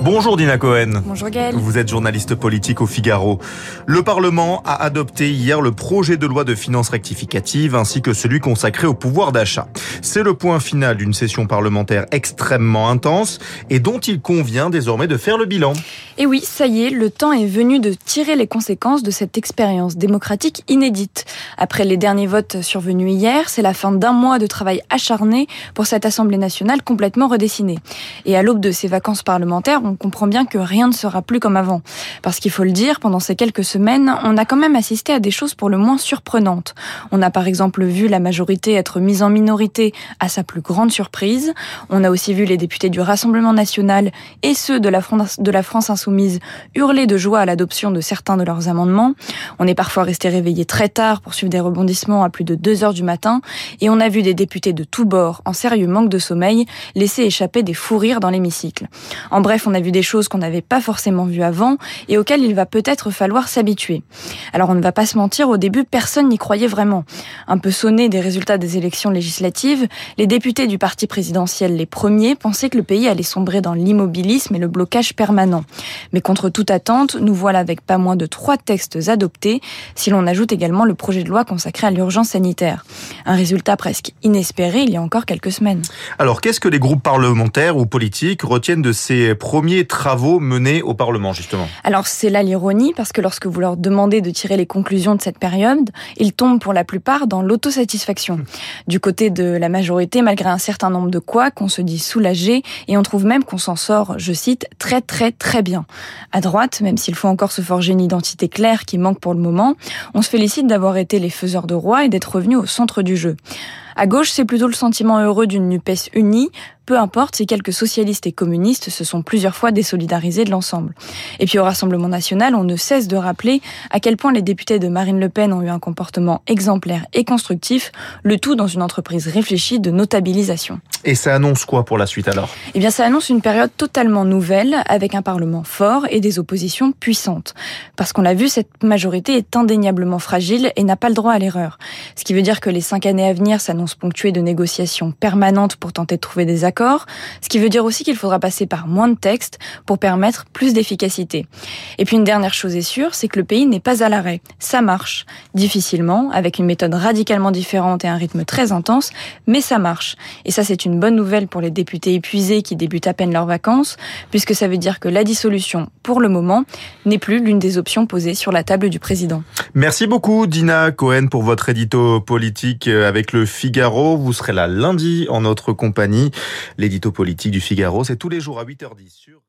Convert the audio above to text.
Bonjour Dina Cohen. Bonjour Gaël. Vous êtes journaliste politique au Figaro. Le Parlement a adopté hier le projet de loi de finances rectificative ainsi que celui consacré au pouvoir d'achat. C'est le point final d'une session parlementaire extrêmement intense et dont il convient désormais de faire le bilan. Et oui, ça y est, le temps est venu de tirer les conséquences de cette expérience démocratique inédite. Après les derniers votes survenus hier, c'est la fin d'un mois de travail acharné pour cette Assemblée nationale complètement redessinée. Et à l'aube de ces vacances parlementaires, on comprend bien que rien ne sera plus comme avant. Parce qu'il faut le dire, pendant ces quelques semaines, on a quand même assisté à des choses pour le moins surprenantes. On a par exemple vu la majorité être mise en minorité à sa plus grande surprise. On a aussi vu les députés du Rassemblement national et ceux de la France, insoumise hurler de joie à l'adoption de certains de leurs amendements. On est parfois resté réveillé très tard pour suivre des rebondissements à plus de 2 heures du matin. Et on a vu des députés de tous bords, en sérieux manque de sommeil, laisser échapper des fous rires dans l'hémicycle. En bref, a vu des choses qu'on n'avait pas forcément vues avant et auxquelles il va peut-être falloir s'habituer. Alors on ne va pas se mentir, au début, personne n'y croyait vraiment. Un peu sonné des résultats des élections législatives, les députés du parti présidentiel, les premiers, pensaient que le pays allait sombrer dans l'immobilisme et le blocage permanent. Mais contre toute attente, nous voilà avec pas moins de trois textes adoptés, si l'on ajoute également le projet de loi consacré à l'urgence sanitaire. Un résultat presque inespéré il y a encore quelques semaines. Alors qu'est-ce que les groupes parlementaires ou politiques retiennent de ces premiers travaux menés au Parlement, justement Alors c'est là l'ironie, parce que lorsque vous leur demandez de tirer les conclusions de cette période, ils tombent pour la plupart dans l'autosatisfaction. Du côté de la majorité, malgré un certain nombre de quoi, qu'on se dit soulagé, et on trouve même qu'on s'en sort, je cite, très très très bien. À droite, même s'il faut encore se forger une identité claire qui manque pour le moment, on se félicite d'avoir été les faiseurs de roi et d'être revenu au centre du jeu. À gauche, c'est plutôt le sentiment heureux d'une NUPES unie, peu importe si quelques socialistes et communistes se sont plusieurs fois désolidarisés de l'ensemble. Et puis au Rassemblement national, on ne cesse de rappeler à quel point les députés de Marine Le Pen ont eu un comportement exemplaire et constructif, le tout dans une entreprise réfléchie de notabilisation. Et ça annonce quoi pour la suite alors? Eh bien ça annonce une période totalement nouvelle, avec un Parlement fort et des oppositions puissantes. Parce qu'on l'a vu, cette majorité est indéniablement fragile et n'a pas le droit à l'erreur. Ce qui veut dire que les cinq années à venir s'annoncent ponctuées de négociations permanentes pour tenter de trouver des accords ce qui veut dire aussi qu'il faudra passer par moins de textes pour permettre plus d'efficacité. Et puis une dernière chose est sûre, c'est que le pays n'est pas à l'arrêt. Ça marche, difficilement, avec une méthode radicalement différente et un rythme très intense, mais ça marche. Et ça c'est une bonne nouvelle pour les députés épuisés qui débutent à peine leurs vacances, puisque ça veut dire que la dissolution, pour le moment, n'est plus l'une des options posées sur la table du président. Merci beaucoup Dina Cohen pour votre édito politique avec le Figaro. Vous serez là lundi en notre compagnie. L'édito politique du Figaro, c'est tous les jours à 8h10 sur